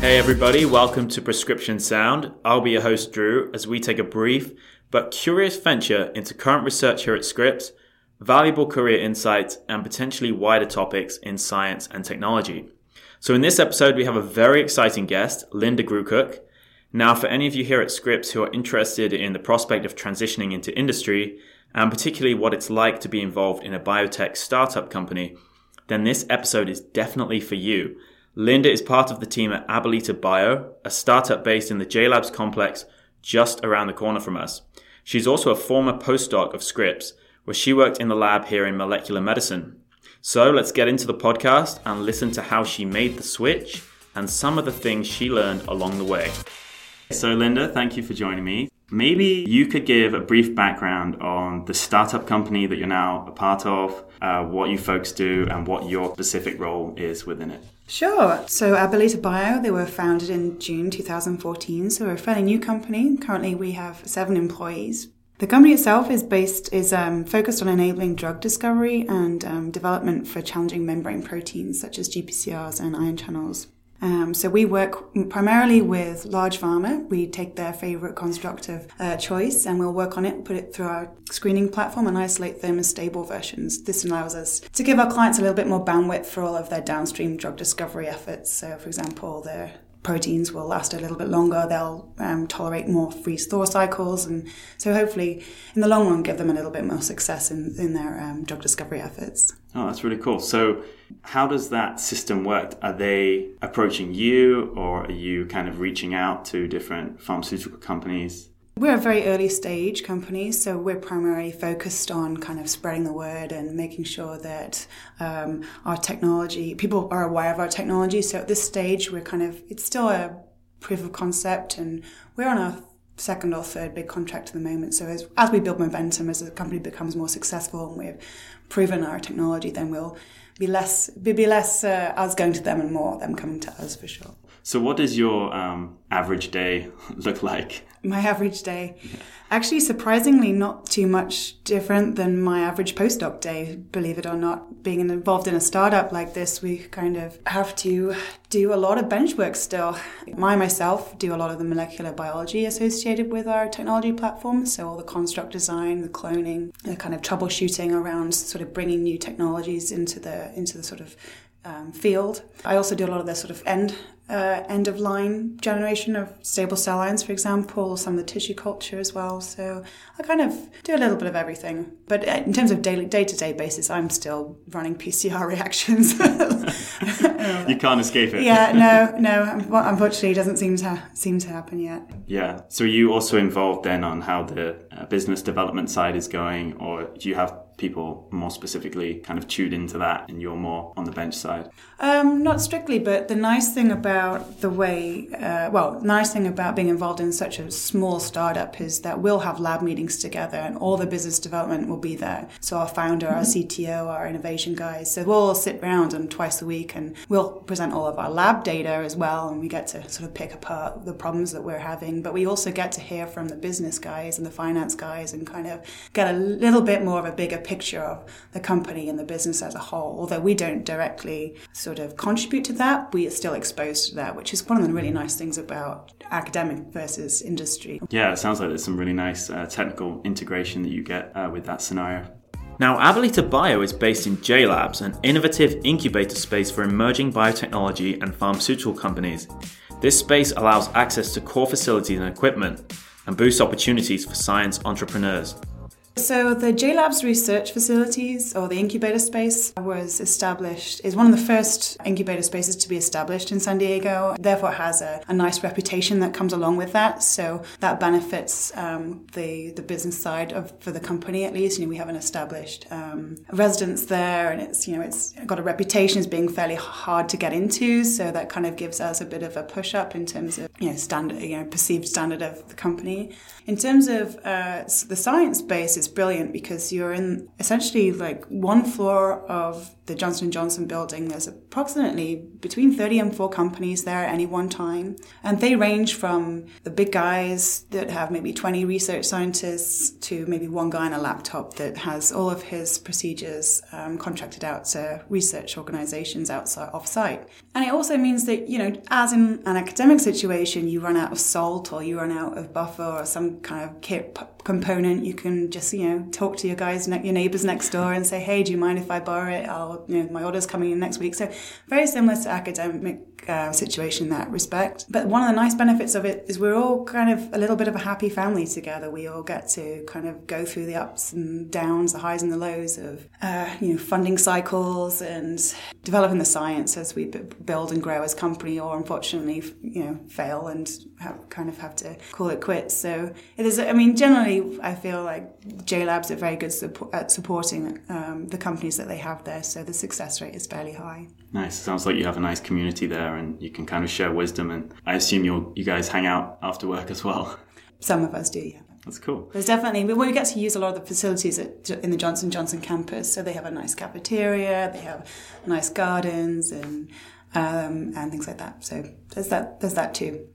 Hey, everybody, welcome to Prescription Sound. I'll be your host, Drew, as we take a brief but curious venture into current research here at Scripps, valuable career insights, and potentially wider topics in science and technology. So, in this episode, we have a very exciting guest, Linda Grucook. Now, for any of you here at Scripps who are interested in the prospect of transitioning into industry, and particularly what it's like to be involved in a biotech startup company, then this episode is definitely for you Linda is part of the team at Abilita Bio, a startup based in the JLabs complex just around the corner from us. She's also a former postdoc of Scripps, where she worked in the lab here in molecular medicine. So let's get into the podcast and listen to how she made the switch and some of the things she learned along the way. So, Linda, thank you for joining me. Maybe you could give a brief background on the startup company that you're now a part of, uh, what you folks do, and what your specific role is within it. Sure. So Abilita Bio, they were founded in June 2014, so we're a fairly new company. Currently, we have seven employees. The company itself is based is um, focused on enabling drug discovery and um, development for challenging membrane proteins such as GPCRs and ion channels. Um, so we work primarily with large pharma. We take their favorite construct of uh, choice and we'll work on it, put it through our screening platform and isolate them as stable versions. This allows us to give our clients a little bit more bandwidth for all of their downstream drug discovery efforts. So, for example, their proteins will last a little bit longer. They'll um, tolerate more freeze thaw cycles, and so hopefully, in the long run, give them a little bit more success in, in their um, drug discovery efforts. Oh, that's really cool. So, how does that system work? Are they approaching you, or are you kind of reaching out to different pharmaceutical companies? We're a very early stage company, so we're primarily focused on kind of spreading the word and making sure that um, our technology, people are aware of our technology. So at this stage, we're kind of, it's still a proof of concept, and we're on our second or third big contract at the moment. So as, as we build momentum, as the company becomes more successful and we've proven our technology, then we'll be less be, less uh, us going to them and more them coming to us for sure. So, what does your um, average day look like? My average day, yeah. actually, surprisingly, not too much different than my average postdoc day. Believe it or not, being involved in a startup like this, we kind of have to do a lot of bench work still. I myself do a lot of the molecular biology associated with our technology platform, so all the construct design, the cloning, the kind of troubleshooting around sort of bringing new technologies into the into the sort of um, field. I also do a lot of the sort of end uh, end of line generation of stable cell lines, for example, some of the tissue culture as well. So I kind of do a little bit of everything. But uh, in terms of daily day to day basis, I'm still running PCR reactions. you can't escape it. Yeah, no, no. Unfortunately, it doesn't seem to seem to happen yet. Yeah. So are you also involved then on how the uh, business development side is going, or do you have people more specifically kind of tuned into that and you're more on the bench side? Um, not strictly, but the nice thing about the way, uh, well, nice thing about being involved in such a small startup is that we'll have lab meetings together and all the business development will be there. So our founder, our mm-hmm. CTO, our innovation guys, so we'll all sit around and twice a week and we'll present all of our lab data as well and we get to sort of pick apart the problems that we're having. But we also get to hear from the business guys and the finance guys and kind of get a little bit more of a bigger picture of the company and the business as a whole. Although we don't directly sort of contribute to that, we are still exposed to that, which is one of the really nice things about academic versus industry. Yeah, it sounds like there's some really nice uh, technical integration that you get uh, with that scenario. Now, Abilita Bio is based in JLabs, an innovative incubator space for emerging biotechnology and pharmaceutical companies. This space allows access to core facilities and equipment and boosts opportunities for science entrepreneurs. So the JLabs research facilities or the incubator space was established is one of the first incubator spaces to be established in San Diego. Therefore, it has a, a nice reputation that comes along with that. So that benefits um, the the business side of for the company at least. You know, we have an established um, residence there, and it's you know it's got a reputation as being fairly hard to get into. So that kind of gives us a bit of a push up in terms of you know standard you know perceived standard of the company. In terms of uh, the science base it's brilliant because you're in essentially like one floor of the Johnson Johnson building. There's approximately between 30 and 4 companies there at any one time. And they range from the big guys that have maybe 20 research scientists to maybe one guy on a laptop that has all of his procedures um, contracted out to research organizations outside off site. And it also means that, you know, as in an academic situation, you run out of salt or you run out of buffer or some kind of kit component, you can just, you know, talk to your guys, your neighbors next door and say, hey, do you mind if I borrow it? I'll, you know, my order's coming in next week. So very similar to academic uh, situation in that respect. But one of the nice benefits of it is we're all kind of a little bit of a happy family together. We all get to kind of go through the ups and downs, the highs and the lows of, uh, you know, funding cycles and developing the science as we build and grow as company or unfortunately, you know, fail and have, kind of have to call it quits. So it is, I mean, generally I feel like JLabs are very good support, at supporting um, the companies that they have there. So the success rate is fairly high. Nice. Sounds like you have a nice community there and you can kind of share wisdom. And I assume you you guys hang out after work as well. Some of us do, yeah. That's cool. There's definitely we get to use a lot of the facilities at, in the Johnson Johnson campus. So they have a nice cafeteria, they have nice gardens and um, and things like that. So there's that there's that too.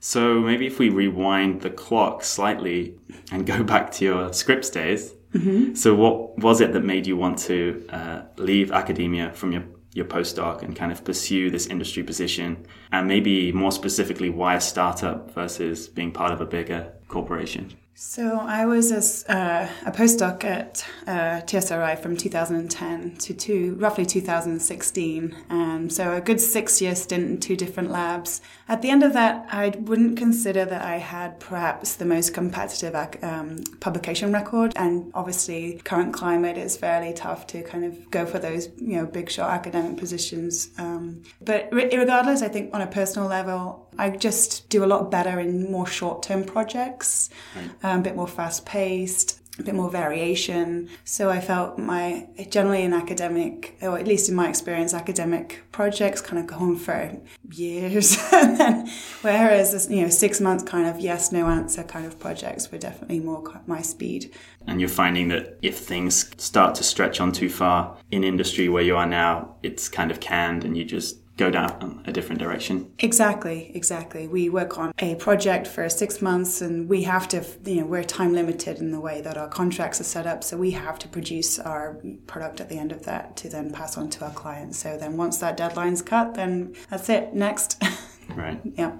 So maybe if we rewind the clock slightly and go back to your Scripps days. Mm-hmm. So what was it that made you want to uh, leave academia from your your postdoc and kind of pursue this industry position? And maybe more specifically, why a startup versus being part of a bigger corporation? So I was a, uh, a postdoc at uh, TSRI from 2010 to two, roughly 2016, and so a good six-year stint in two different labs. At the end of that, I wouldn't consider that I had perhaps the most competitive um, publication record, and obviously, current climate is fairly tough to kind of go for those you know big shot academic positions. Um, but regardless, I think on a personal level, I just do a lot better in more short term projects, right. um, a bit more fast paced a bit more variation. So I felt my generally in academic, or at least in my experience, academic projects kind of go on for years. then, whereas you know six months kind of yes no answer kind of projects were definitely more my speed. And you're finding that if things start to stretch on too far in industry where you are now, it's kind of canned, and you just go down a different direction. Exactly, exactly. We work on a project for six months and we have to, you know, we're time limited in the way that our contracts are set up. So we have to produce our product at the end of that to then pass on to our clients. So then once that deadline's cut, then that's it. Next. Right. yeah.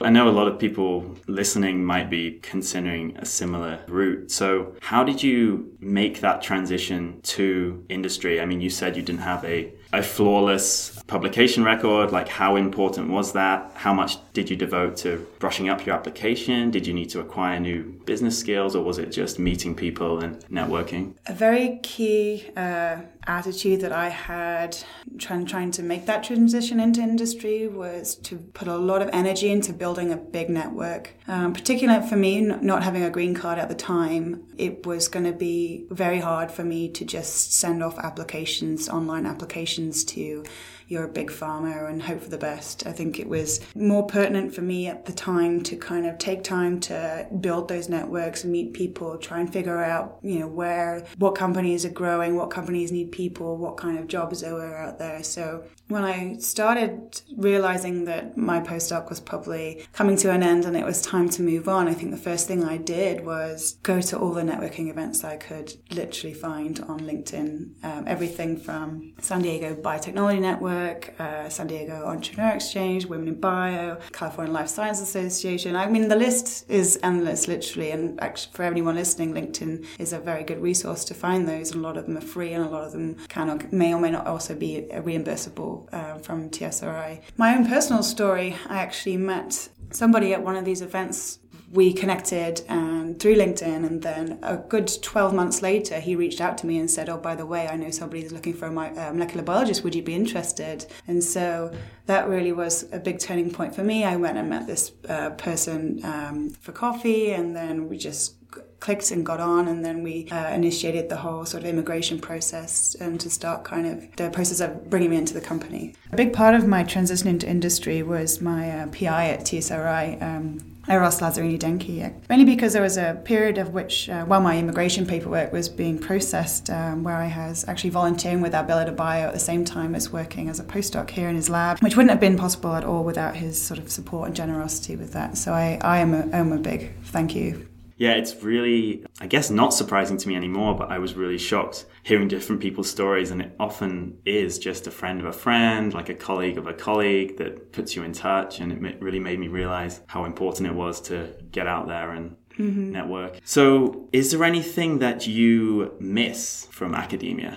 I know a lot of people listening might be considering a similar route. So, how did you make that transition to industry? I mean, you said you didn't have a a flawless publication record? Like, how important was that? How much did you devote to brushing up your application? Did you need to acquire new business skills, or was it just meeting people and networking? A very key uh, attitude that I had trying trying to make that transition into industry was to put a lot of energy into building a big network. Um, particularly for me, not having a green card at the time, it was going to be very hard for me to just send off applications, online applications to you're big pharma and hope for the best. I think it was more pertinent for me at the time to kind of take time to build those networks meet people, try and figure out, you know, where, what companies are growing, what companies need people, what kind of jobs there were out there. So when I started realizing that my postdoc was probably coming to an end and it was time to move on, I think the first thing I did was go to all the networking events I could literally find on LinkedIn. Um, everything from San Diego Biotechnology Network uh, San Diego Entrepreneur Exchange, Women in Bio, California Life Science Association. I mean, the list is endless, literally. And actually, for anyone listening, LinkedIn is a very good resource to find those. A lot of them are free, and a lot of them can or may or may not also be reimbursable uh, from TSRI. My own personal story, I actually met somebody at one of these events we connected and through LinkedIn, and then a good 12 months later, he reached out to me and said, "Oh, by the way, I know somebody is looking for a molecular biologist. Would you be interested?" And so that really was a big turning point for me. I went and met this uh, person um, for coffee, and then we just clicked and got on, and then we uh, initiated the whole sort of immigration process and to start kind of the process of bringing me into the company. A big part of my transition into industry was my uh, PI at TSRI. Um, Eros Lazzerini Denchi, mainly because there was a period of which, uh, while my immigration paperwork was being processed, um, where I was actually volunteering with Abilita Bio at the same time as working as a postdoc here in his lab, which wouldn't have been possible at all without his sort of support and generosity with that. So I, I am, a, am a big thank you yeah, it's really, I guess, not surprising to me anymore, but I was really shocked hearing different people's stories. And it often is just a friend of a friend, like a colleague of a colleague that puts you in touch. And it really made me realize how important it was to get out there and mm-hmm. network. So, is there anything that you miss from academia?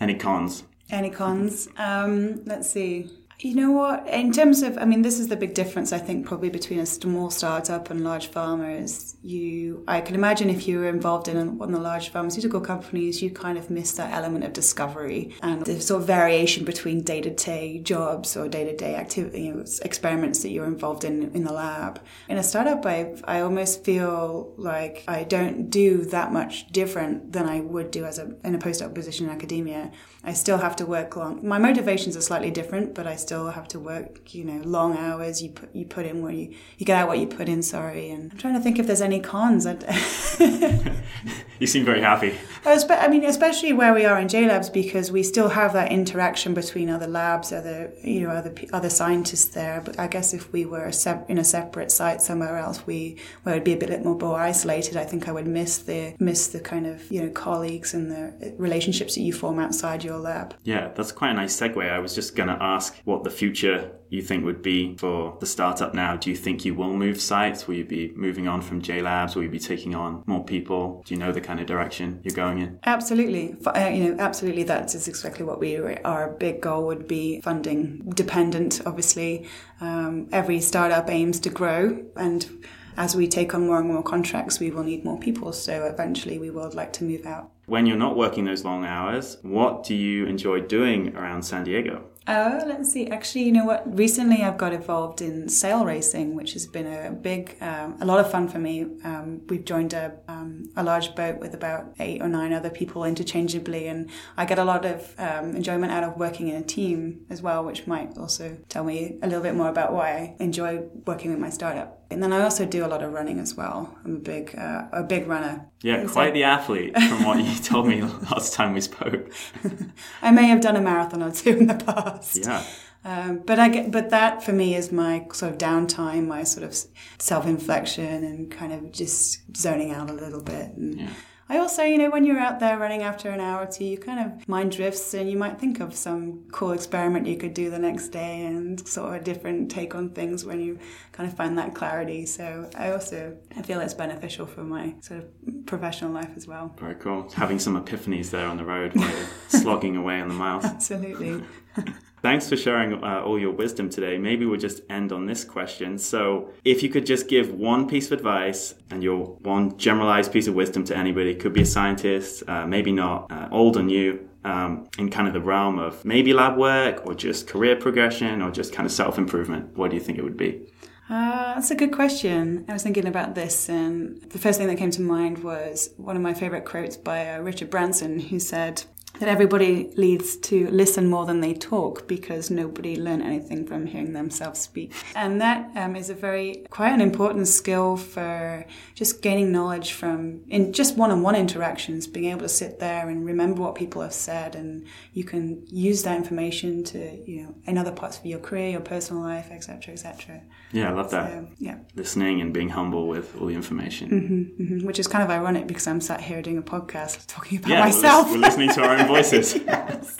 Any cons? Any cons? Um, let's see. You know what? In terms of, I mean, this is the big difference I think probably between a small startup and large pharma is you. I can imagine if you were involved in one of the large pharmaceutical companies, you kind of miss that element of discovery and the sort of variation between day to day jobs or day to day activity, you know, experiments that you're involved in in the lab. In a startup, I I almost feel like I don't do that much different than I would do as a in a postdoc position in academia. I still have to work long. My motivations are slightly different, but I still have to work, you know, long hours. You put you put in what you you get out what you put in. Sorry, and I'm trying to think if there's any cons. you seem very happy. I mean, especially where we are in J Labs because we still have that interaction between other labs, other you know, other other scientists there. But I guess if we were in a separate site somewhere else, we where it'd be a bit more more isolated. I think I would miss the miss the kind of you know colleagues and the relationships that you form outside your lab. Yeah, that's quite a nice segue. I was just going to ask what the future you think would be for the startup now. Do you think you will move sites? Will you be moving on from J Labs? Will you be taking on more people? Do you know the kind of direction you're going in? Absolutely. Uh, you know, absolutely. That is exactly what we our big goal would be. Funding dependent, obviously. Um, every startup aims to grow and as we take on more and more contracts, we will need more people. So eventually we would like to move out. When you're not working those long hours, what do you enjoy doing around San Diego? Oh, let's see. Actually, you know what? Recently, I've got involved in sail racing, which has been a big, um, a lot of fun for me. Um, we've joined a, um, a large boat with about eight or nine other people interchangeably, and I get a lot of um, enjoyment out of working in a team as well, which might also tell me a little bit more about why I enjoy working with my startup. And then I also do a lot of running as well. I'm a big, uh, a big runner. Yeah, and quite so, the athlete from what you told me last time we spoke. I may have done a marathon or two in the past. Yeah. Um, but I get, but that for me is my sort of downtime, my sort of self-inflection, and kind of just zoning out a little bit. And, yeah. I also, you know, when you're out there running after an hour or two, you kind of mind drifts and you might think of some cool experiment you could do the next day and sort of a different take on things when you kind of find that clarity. So I also I feel it's beneficial for my sort of professional life as well. Very cool. Having some epiphanies there on the road while you're slogging away on the miles. Absolutely. Thanks for sharing uh, all your wisdom today. Maybe we'll just end on this question. So, if you could just give one piece of advice and your one generalized piece of wisdom to anybody, could be a scientist, uh, maybe not, uh, old or new, um, in kind of the realm of maybe lab work or just career progression or just kind of self improvement, what do you think it would be? Uh, that's a good question. I was thinking about this, and the first thing that came to mind was one of my favorite quotes by uh, Richard Branson, who said, that everybody needs to listen more than they talk because nobody learn anything from hearing themselves speak. And that um, is a very, quite an important skill for just gaining knowledge from in just one-on-one interactions, being able to sit there and remember what people have said and you can use that information to, you know, in other parts of your career, your personal life, etc., etc. Yeah, I love that. So, yeah. Listening and being humble with all the information. Mm-hmm, mm-hmm. Which is kind of ironic because I'm sat here doing a podcast talking about yeah, myself. We're, we're listening to our own voices. yes.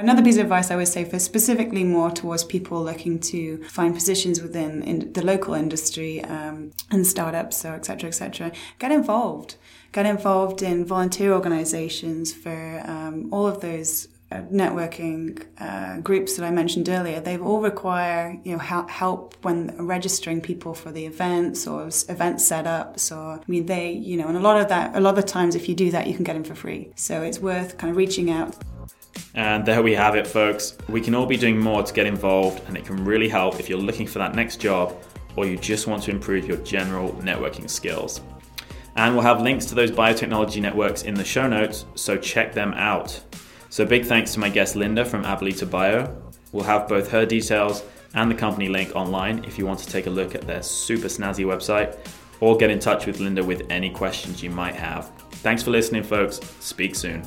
Another piece of advice I would say for specifically more towards people looking to find positions within in the local industry um, and startups, so et cetera, et cetera, get involved. Get involved in volunteer organizations for um, all of those networking uh, groups that I mentioned earlier, they all require you know help when registering people for the events or event setups. Or I mean, they you know, and a lot of that, a lot of times, if you do that, you can get them for free. So it's worth kind of reaching out. And there we have it, folks. We can all be doing more to get involved, and it can really help if you're looking for that next job or you just want to improve your general networking skills. And we'll have links to those biotechnology networks in the show notes, so check them out. So, big thanks to my guest Linda from Abilita Bio. We'll have both her details and the company link online if you want to take a look at their super snazzy website or get in touch with Linda with any questions you might have. Thanks for listening, folks. Speak soon.